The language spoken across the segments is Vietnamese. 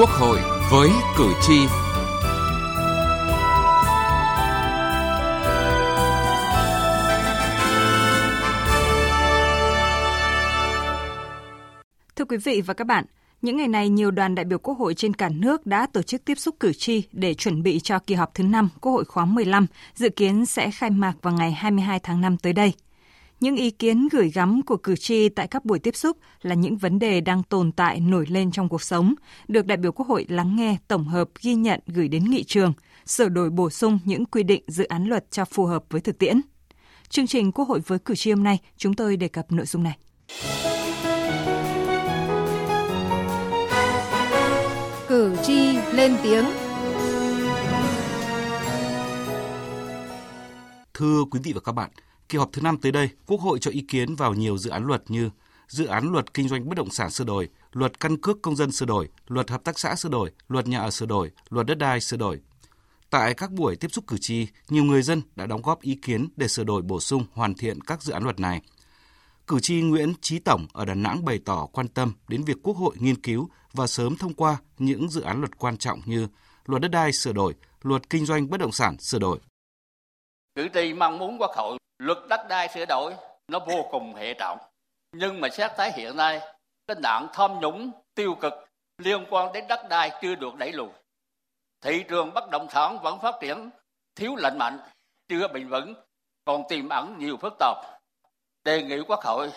Quốc hội với cử tri. Thưa quý vị và các bạn, những ngày này, nhiều đoàn đại biểu Quốc hội trên cả nước đã tổ chức tiếp xúc cử tri để chuẩn bị cho kỳ họp thứ 5 Quốc hội khóa 15, dự kiến sẽ khai mạc vào ngày 22 tháng 5 tới đây. Những ý kiến gửi gắm của cử tri tại các buổi tiếp xúc là những vấn đề đang tồn tại nổi lên trong cuộc sống, được đại biểu Quốc hội lắng nghe, tổng hợp, ghi nhận gửi đến nghị trường, sửa đổi bổ sung những quy định dự án luật cho phù hợp với thực tiễn. Chương trình Quốc hội với cử tri hôm nay, chúng tôi đề cập nội dung này. Cử tri lên tiếng Thưa quý vị và các bạn, Kỳ họp thứ năm tới đây, Quốc hội cho ý kiến vào nhiều dự án luật như dự án luật kinh doanh bất động sản sửa đổi, luật căn cước công dân sửa đổi, luật hợp tác xã sửa đổi, luật nhà ở sửa đổi, luật đất đai sửa đổi. Tại các buổi tiếp xúc cử tri, nhiều người dân đã đóng góp ý kiến để sửa đổi bổ sung hoàn thiện các dự án luật này. Cử tri Nguyễn Trí Tổng ở Đà Nẵng bày tỏ quan tâm đến việc Quốc hội nghiên cứu và sớm thông qua những dự án luật quan trọng như luật đất đai sửa đổi, luật kinh doanh bất động sản sửa đổi. Cử tri mong muốn Quốc hội luật đất đai sửa đổi nó vô cùng hệ trọng. Nhưng mà xét thấy hiện nay cái nạn tham nhũng tiêu cực liên quan đến đất đai chưa được đẩy lùi. Thị trường bất động sản vẫn phát triển thiếu lành mạnh chưa bền vững còn tiềm ẩn nhiều phức tạp. Đề nghị quốc hội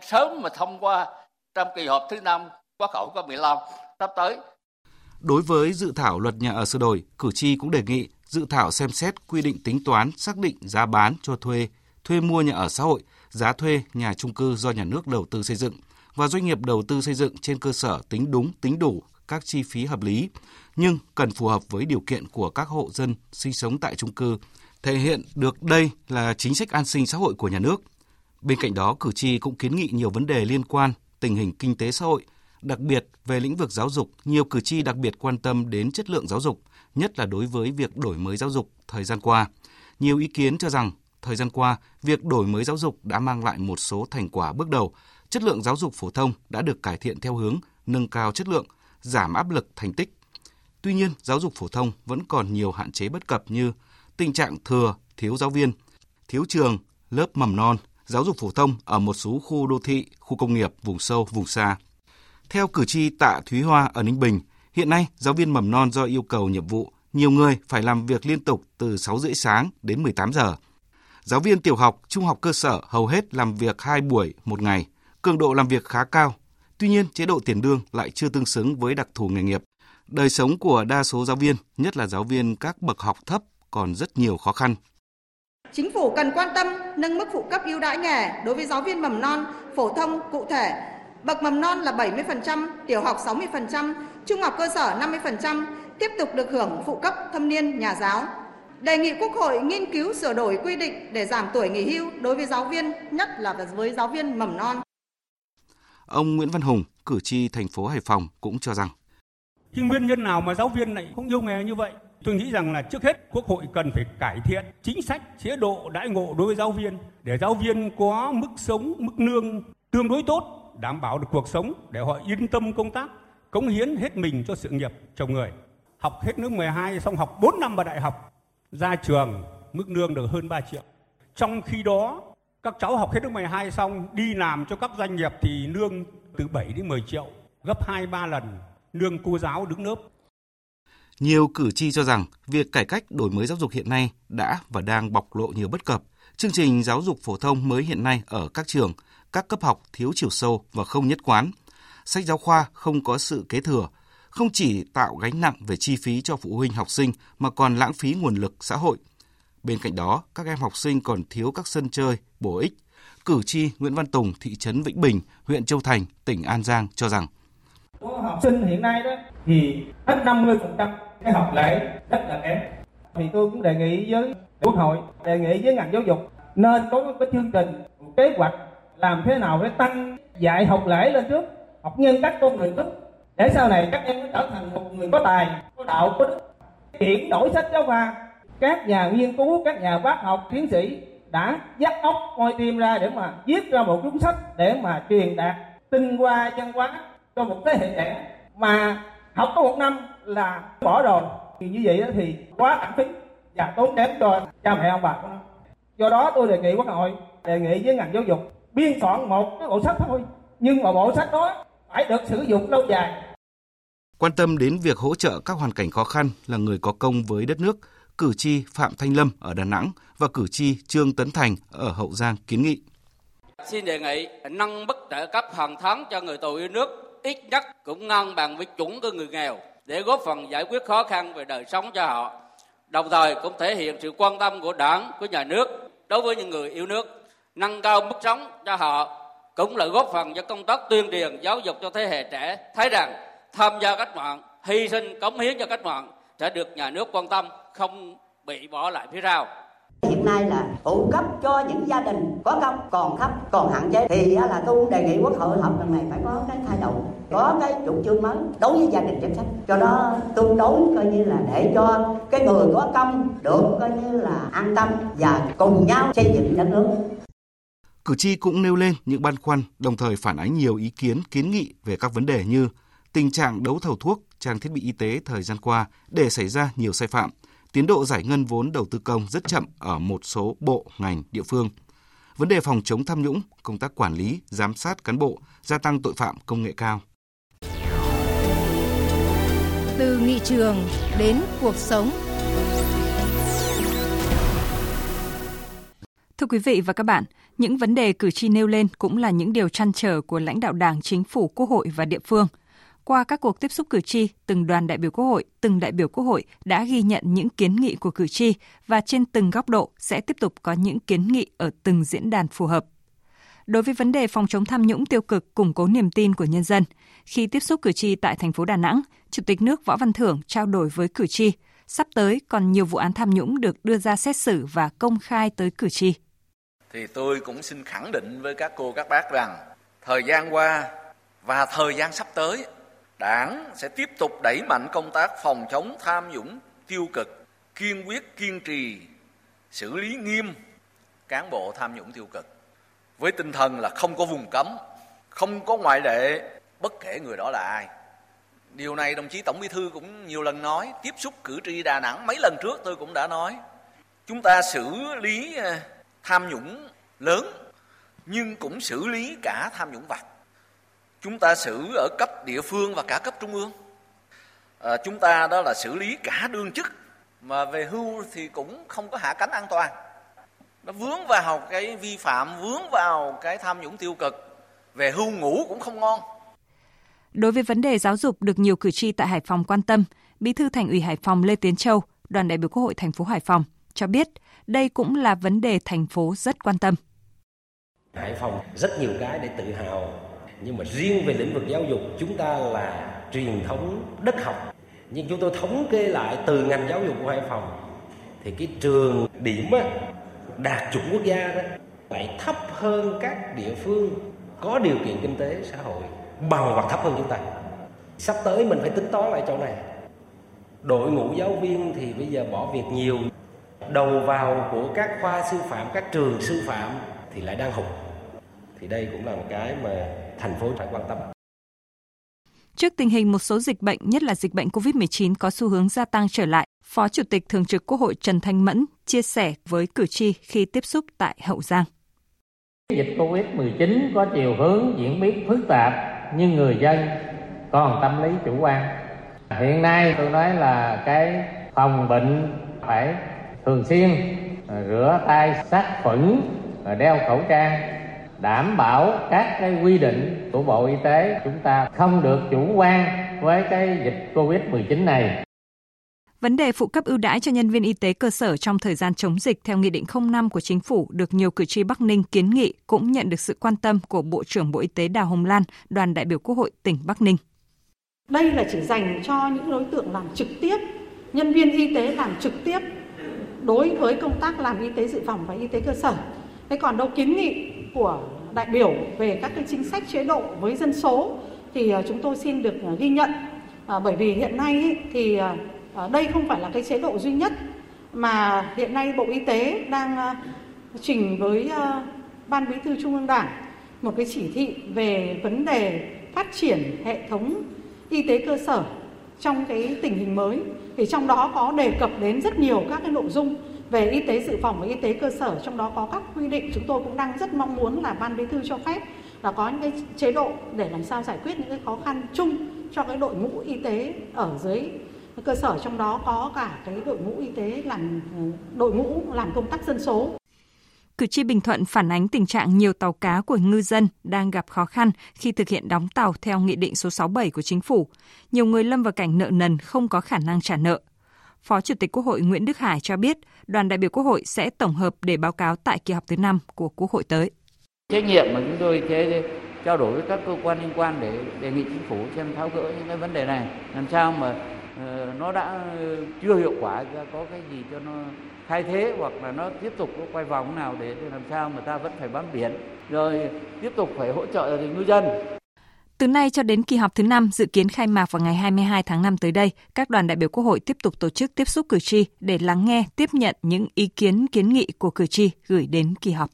sớm mà thông qua trong kỳ họp thứ năm quốc hội có 15 sắp tới. Đối với dự thảo luật nhà ở sửa đổi, cử tri cũng đề nghị dự thảo xem xét quy định tính toán xác định giá bán cho thuê thuê mua nhà ở xã hội, giá thuê nhà trung cư do nhà nước đầu tư xây dựng và doanh nghiệp đầu tư xây dựng trên cơ sở tính đúng, tính đủ các chi phí hợp lý, nhưng cần phù hợp với điều kiện của các hộ dân sinh sống tại trung cư, thể hiện được đây là chính sách an sinh xã hội của nhà nước. Bên cạnh đó, cử tri cũng kiến nghị nhiều vấn đề liên quan tình hình kinh tế xã hội, đặc biệt về lĩnh vực giáo dục, nhiều cử tri đặc biệt quan tâm đến chất lượng giáo dục, nhất là đối với việc đổi mới giáo dục thời gian qua. Nhiều ý kiến cho rằng thời gian qua, việc đổi mới giáo dục đã mang lại một số thành quả bước đầu. Chất lượng giáo dục phổ thông đã được cải thiện theo hướng nâng cao chất lượng, giảm áp lực thành tích. Tuy nhiên, giáo dục phổ thông vẫn còn nhiều hạn chế bất cập như tình trạng thừa, thiếu giáo viên, thiếu trường, lớp mầm non, giáo dục phổ thông ở một số khu đô thị, khu công nghiệp, vùng sâu, vùng xa. Theo cử tri Tạ Thúy Hoa ở Ninh Bình, hiện nay giáo viên mầm non do yêu cầu nhiệm vụ, nhiều người phải làm việc liên tục từ 6 rưỡi sáng đến 18 giờ – Giáo viên tiểu học, trung học cơ sở hầu hết làm việc 2 buổi một ngày, cường độ làm việc khá cao. Tuy nhiên, chế độ tiền lương lại chưa tương xứng với đặc thù nghề nghiệp. Đời sống của đa số giáo viên, nhất là giáo viên các bậc học thấp còn rất nhiều khó khăn. Chính phủ cần quan tâm nâng mức phụ cấp ưu đãi nghề đối với giáo viên mầm non, phổ thông cụ thể. Bậc mầm non là 70%, tiểu học 60%, trung học cơ sở 50%, tiếp tục được hưởng phụ cấp thâm niên nhà giáo đề nghị Quốc hội nghiên cứu sửa đổi quy định để giảm tuổi nghỉ hưu đối với giáo viên, nhất là với giáo viên mầm non. Ông Nguyễn Văn Hùng, cử tri thành phố Hải Phòng cũng cho rằng nhưng nguyên nhân nào mà giáo viên lại không yêu nghề như vậy? Tôi nghĩ rằng là trước hết Quốc hội cần phải cải thiện chính sách, chế độ đãi ngộ đối với giáo viên để giáo viên có mức sống, mức lương tương đối tốt, đảm bảo được cuộc sống để họ yên tâm công tác, cống hiến hết mình cho sự nghiệp chồng người. Học hết nước 12 xong học 4 năm vào đại học ra trường mức lương được hơn 3 triệu. Trong khi đó, các cháu học hết lớp 12 xong đi làm cho các doanh nghiệp thì lương từ 7 đến 10 triệu, gấp 2 3 lần lương cô giáo đứng lớp. Nhiều cử tri cho rằng việc cải cách đổi mới giáo dục hiện nay đã và đang bộc lộ nhiều bất cập. Chương trình giáo dục phổ thông mới hiện nay ở các trường, các cấp học thiếu chiều sâu và không nhất quán. Sách giáo khoa không có sự kế thừa, không chỉ tạo gánh nặng về chi phí cho phụ huynh học sinh mà còn lãng phí nguồn lực xã hội. Bên cạnh đó, các em học sinh còn thiếu các sân chơi bổ ích. Cử tri Nguyễn Văn Tùng, thị trấn Vĩnh Bình, huyện Châu Thành, tỉnh An Giang cho rằng học sinh hiện nay đó thì hết 50% cái học lệ rất là kém. Thì tôi cũng đề nghị với Quốc hội, đề nghị với ngành giáo dục nên có một cái chương trình, một kế hoạch làm thế nào để tăng dạy học lễ lên trước, học nhân cách con người tốt để sau này các em trở thành một người có tài, có đạo, có đức. Chuyển đổi sách giáo khoa. Các nhà nghiên cứu, các nhà bác học, tiến sĩ đã dắt óc coi tim ra để mà viết ra một cuốn sách để mà truyền đạt tinh hoa văn hóa cho một thế hệ trẻ. Mà học có một năm là bỏ rồi. Thì như vậy thì quá lãng phí và tốn kém cho cha mẹ ông bà do đó tôi đề nghị quốc hội đề nghị với ngành giáo dục biên soạn một cái bộ sách thôi. Nhưng mà bộ sách đó phải được sử dụng lâu dài Quan tâm đến việc hỗ trợ các hoàn cảnh khó khăn là người có công với đất nước, cử tri Phạm Thanh Lâm ở Đà Nẵng và cử tri Trương Tấn Thành ở Hậu Giang kiến nghị. Xin đề nghị nâng mức trợ cấp hàng tháng cho người tù yêu nước ít nhất cũng ngang bằng với chuẩn của người nghèo để góp phần giải quyết khó khăn về đời sống cho họ. Đồng thời cũng thể hiện sự quan tâm của đảng, của nhà nước đối với những người yêu nước, nâng cao mức sống cho họ cũng là góp phần cho công tác tuyên truyền giáo dục cho thế hệ trẻ thấy rằng tham gia cách mạng, hy sinh cống hiến cho cách mạng sẽ được nhà nước quan tâm, không bị bỏ lại phía sau. Hiện nay là phụ cấp cho những gia đình có công còn thấp còn hạn chế. Thì là tôi đề nghị quốc hội họp lần này phải có cái thay đổi có cái chủ trương mới đối với gia đình chính sách. Cho nó tương đối coi như là để cho cái người có công được coi như là an tâm và cùng nhau xây dựng đất nước. Cử tri cũng nêu lên những băn khoăn, đồng thời phản ánh nhiều ý kiến kiến nghị về các vấn đề như tình trạng đấu thầu thuốc, trang thiết bị y tế thời gian qua để xảy ra nhiều sai phạm, tiến độ giải ngân vốn đầu tư công rất chậm ở một số bộ, ngành, địa phương. Vấn đề phòng chống tham nhũng, công tác quản lý, giám sát cán bộ, gia tăng tội phạm công nghệ cao. Từ nghị trường đến cuộc sống. Thưa quý vị và các bạn, những vấn đề cử tri nêu lên cũng là những điều chăn trở của lãnh đạo Đảng, Chính phủ, Quốc hội và địa phương – qua các cuộc tiếp xúc cử tri, từng đoàn đại biểu Quốc hội, từng đại biểu Quốc hội đã ghi nhận những kiến nghị của cử tri và trên từng góc độ sẽ tiếp tục có những kiến nghị ở từng diễn đàn phù hợp. Đối với vấn đề phòng chống tham nhũng tiêu cực, củng cố niềm tin của nhân dân, khi tiếp xúc cử tri tại thành phố Đà Nẵng, Chủ tịch nước Võ Văn Thưởng trao đổi với cử tri, sắp tới còn nhiều vụ án tham nhũng được đưa ra xét xử và công khai tới cử tri. Thì tôi cũng xin khẳng định với các cô các bác rằng thời gian qua và thời gian sắp tới Đảng sẽ tiếp tục đẩy mạnh công tác phòng chống tham nhũng tiêu cực, kiên quyết kiên trì xử lý nghiêm cán bộ tham nhũng tiêu cực với tinh thần là không có vùng cấm, không có ngoại lệ bất kể người đó là ai. Điều này đồng chí Tổng Bí thư cũng nhiều lần nói, tiếp xúc cử tri Đà Nẵng mấy lần trước tôi cũng đã nói. Chúng ta xử lý tham nhũng lớn nhưng cũng xử lý cả tham nhũng vặt. Chúng ta xử ở cấp địa phương và cả cấp trung ương. À, chúng ta đó là xử lý cả đương chức mà về hưu thì cũng không có hạ cánh an toàn. Nó vướng vào cái vi phạm vướng vào cái tham nhũng tiêu cực về hưu ngủ cũng không ngon. Đối với vấn đề giáo dục được nhiều cử tri tại Hải Phòng quan tâm, Bí thư Thành ủy Hải Phòng Lê Tiến Châu, đoàn đại biểu Quốc hội thành phố Hải Phòng cho biết đây cũng là vấn đề thành phố rất quan tâm. Hải Phòng rất nhiều cái để tự hào. Nhưng mà riêng về lĩnh vực giáo dục chúng ta là truyền thống đất học. Nhưng chúng tôi thống kê lại từ ngành giáo dục của Hải Phòng thì cái trường điểm á, đạt chuẩn quốc gia đó lại thấp hơn các địa phương có điều kiện kinh tế xã hội bằng hoặc thấp hơn chúng ta. Sắp tới mình phải tính toán lại chỗ này. Đội ngũ giáo viên thì bây giờ bỏ việc nhiều đầu vào của các khoa sư phạm các trường sư phạm thì lại đang hụt thì đây cũng là một cái mà thành phố phải quan tâm. Trước tình hình một số dịch bệnh, nhất là dịch bệnh COVID-19 có xu hướng gia tăng trở lại, Phó Chủ tịch Thường trực Quốc hội Trần Thanh Mẫn chia sẻ với cử tri khi tiếp xúc tại Hậu Giang. Dịch COVID-19 có chiều hướng diễn biến phức tạp nhưng người dân còn tâm lý chủ quan. Hiện nay tôi nói là cái phòng bệnh phải thường xuyên rửa tay sát khuẩn, đeo khẩu trang đảm bảo các cái quy định của Bộ Y tế chúng ta không được chủ quan với cái dịch Covid-19 này. Vấn đề phụ cấp ưu đãi cho nhân viên y tế cơ sở trong thời gian chống dịch theo Nghị định 05 của Chính phủ được nhiều cử tri Bắc Ninh kiến nghị cũng nhận được sự quan tâm của Bộ trưởng Bộ Y tế Đào Hồng Lan, đoàn đại biểu Quốc hội tỉnh Bắc Ninh. Đây là chỉ dành cho những đối tượng làm trực tiếp, nhân viên y tế làm trực tiếp đối với công tác làm y tế dự phòng và y tế cơ sở. Thế còn đâu kiến nghị của đại biểu về các cái chính sách chế độ với dân số thì ờ, chúng tôi xin được ờ, ghi nhận à, bởi vì hiện nay thì đây không phải là cái chế độ duy nhất mà hiện nay Bộ Y tế đang trình với Ban Bí thư Trung ương Đảng một cái chỉ thị về vấn đề phát triển hệ thống y tế cơ sở trong cái tình hình mới. Thì trong đó có đề cập đến rất nhiều các cái nội dung về y tế dự phòng và y tế cơ sở. Trong đó có các quy định chúng tôi cũng đang rất mong muốn là ban bí thư cho phép là có những cái chế độ để làm sao giải quyết những cái khó khăn chung cho cái đội ngũ y tế ở dưới cơ sở. Trong đó có cả cái đội ngũ y tế làm, đội ngũ làm công tác dân số cử tri Bình Thuận phản ánh tình trạng nhiều tàu cá của ngư dân đang gặp khó khăn khi thực hiện đóng tàu theo Nghị định số 67 của Chính phủ. Nhiều người lâm vào cảnh nợ nần không có khả năng trả nợ. Phó Chủ tịch Quốc hội Nguyễn Đức Hải cho biết, đoàn đại biểu Quốc hội sẽ tổng hợp để báo cáo tại kỳ họp thứ 5 của Quốc hội tới. Trách nhiệm mà chúng tôi thế trao đổi với các cơ quan liên quan để đề nghị chính phủ xem tháo gỡ những cái vấn đề này, làm sao mà uh, nó đã ờ, chưa hiệu quả có cái gì cho nó thay thế hoặc là nó tiếp tục nó quay vòng nào để làm sao mà ta vẫn phải bám biển rồi tiếp tục phải hỗ trợ ngư dân từ nay cho đến kỳ họp thứ 5 dự kiến khai mạc vào ngày 22 tháng 5 tới đây, các đoàn đại biểu Quốc hội tiếp tục tổ chức tiếp xúc cử tri để lắng nghe, tiếp nhận những ý kiến kiến nghị của cử tri gửi đến kỳ họp.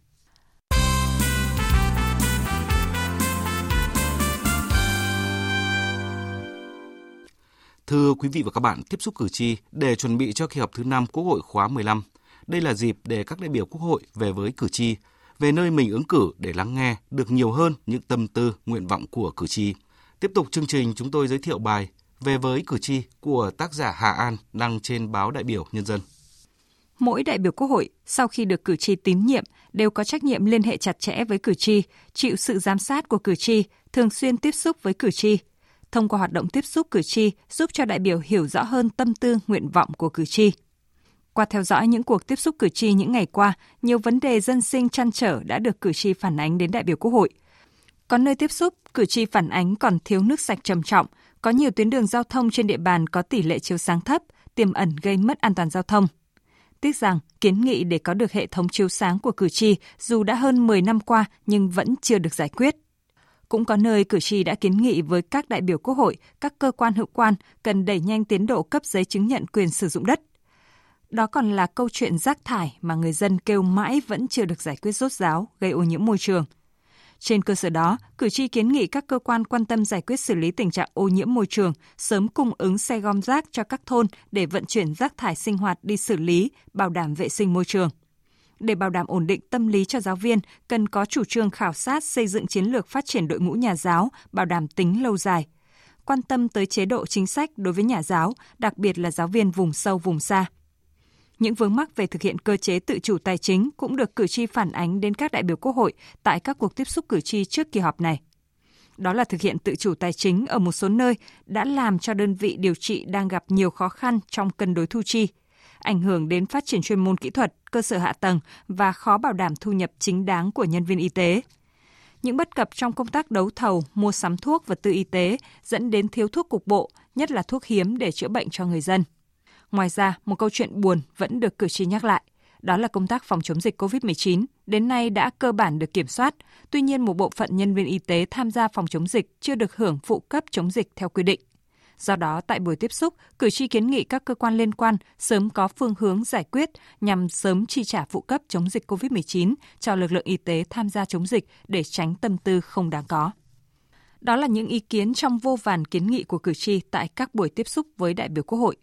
Thưa quý vị và các bạn, tiếp xúc cử tri để chuẩn bị cho kỳ họp thứ 5 Quốc hội khóa 15. Đây là dịp để các đại biểu Quốc hội về với cử tri, về nơi mình ứng cử để lắng nghe được nhiều hơn những tâm tư, nguyện vọng của cử tri. Tiếp tục chương trình chúng tôi giới thiệu bài Về với cử tri của tác giả Hà An đăng trên báo Đại biểu Nhân dân. Mỗi đại biểu Quốc hội sau khi được cử tri tín nhiệm đều có trách nhiệm liên hệ chặt chẽ với cử tri, chịu sự giám sát của cử tri, thường xuyên tiếp xúc với cử tri, thông qua hoạt động tiếp xúc cử tri giúp cho đại biểu hiểu rõ hơn tâm tư, nguyện vọng của cử tri. Qua theo dõi những cuộc tiếp xúc cử tri những ngày qua, nhiều vấn đề dân sinh chăn trở đã được cử tri phản ánh đến đại biểu Quốc hội. Có nơi tiếp xúc, cử tri phản ánh còn thiếu nước sạch trầm trọng, có nhiều tuyến đường giao thông trên địa bàn có tỷ lệ chiếu sáng thấp, tiềm ẩn gây mất an toàn giao thông. Tiếc rằng, kiến nghị để có được hệ thống chiếu sáng của cử tri dù đã hơn 10 năm qua nhưng vẫn chưa được giải quyết. Cũng có nơi cử tri đã kiến nghị với các đại biểu Quốc hội, các cơ quan hữu quan cần đẩy nhanh tiến độ cấp giấy chứng nhận quyền sử dụng đất. Đó còn là câu chuyện rác thải mà người dân kêu mãi vẫn chưa được giải quyết rốt ráo, gây ô nhiễm môi trường. Trên cơ sở đó, cử tri kiến nghị các cơ quan quan tâm giải quyết xử lý tình trạng ô nhiễm môi trường, sớm cung ứng xe gom rác cho các thôn để vận chuyển rác thải sinh hoạt đi xử lý, bảo đảm vệ sinh môi trường. Để bảo đảm ổn định tâm lý cho giáo viên, cần có chủ trương khảo sát xây dựng chiến lược phát triển đội ngũ nhà giáo, bảo đảm tính lâu dài. Quan tâm tới chế độ chính sách đối với nhà giáo, đặc biệt là giáo viên vùng sâu vùng xa. Những vướng mắc về thực hiện cơ chế tự chủ tài chính cũng được cử tri phản ánh đến các đại biểu Quốc hội tại các cuộc tiếp xúc cử tri trước kỳ họp này. Đó là thực hiện tự chủ tài chính ở một số nơi đã làm cho đơn vị điều trị đang gặp nhiều khó khăn trong cân đối thu chi, ảnh hưởng đến phát triển chuyên môn kỹ thuật, cơ sở hạ tầng và khó bảo đảm thu nhập chính đáng của nhân viên y tế. Những bất cập trong công tác đấu thầu, mua sắm thuốc và tư y tế dẫn đến thiếu thuốc cục bộ, nhất là thuốc hiếm để chữa bệnh cho người dân. Ngoài ra, một câu chuyện buồn vẫn được cử tri nhắc lại. Đó là công tác phòng chống dịch COVID-19 đến nay đã cơ bản được kiểm soát. Tuy nhiên, một bộ phận nhân viên y tế tham gia phòng chống dịch chưa được hưởng phụ cấp chống dịch theo quy định. Do đó, tại buổi tiếp xúc, cử tri kiến nghị các cơ quan liên quan sớm có phương hướng giải quyết nhằm sớm chi trả phụ cấp chống dịch COVID-19 cho lực lượng y tế tham gia chống dịch để tránh tâm tư không đáng có. Đó là những ý kiến trong vô vàn kiến nghị của cử tri tại các buổi tiếp xúc với đại biểu Quốc hội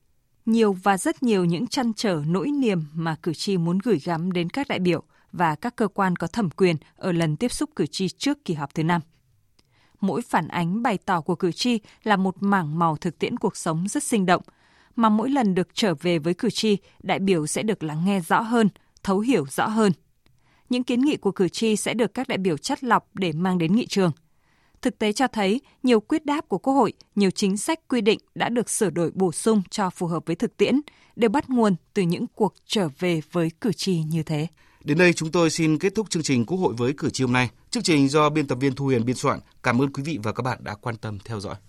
nhiều và rất nhiều những chăn trở nỗi niềm mà cử tri muốn gửi gắm đến các đại biểu và các cơ quan có thẩm quyền ở lần tiếp xúc cử tri trước kỳ họp thứ năm. Mỗi phản ánh bày tỏ của cử tri là một mảng màu thực tiễn cuộc sống rất sinh động, mà mỗi lần được trở về với cử tri, đại biểu sẽ được lắng nghe rõ hơn, thấu hiểu rõ hơn. Những kiến nghị của cử tri sẽ được các đại biểu chắt lọc để mang đến nghị trường – Thực tế cho thấy nhiều quyết đáp của Quốc hội, nhiều chính sách quy định đã được sửa đổi bổ sung cho phù hợp với thực tiễn, đều bắt nguồn từ những cuộc trở về với cử tri như thế. Đến đây chúng tôi xin kết thúc chương trình Quốc hội với cử tri hôm nay. Chương trình do biên tập viên Thu Huyền biên soạn. Cảm ơn quý vị và các bạn đã quan tâm theo dõi.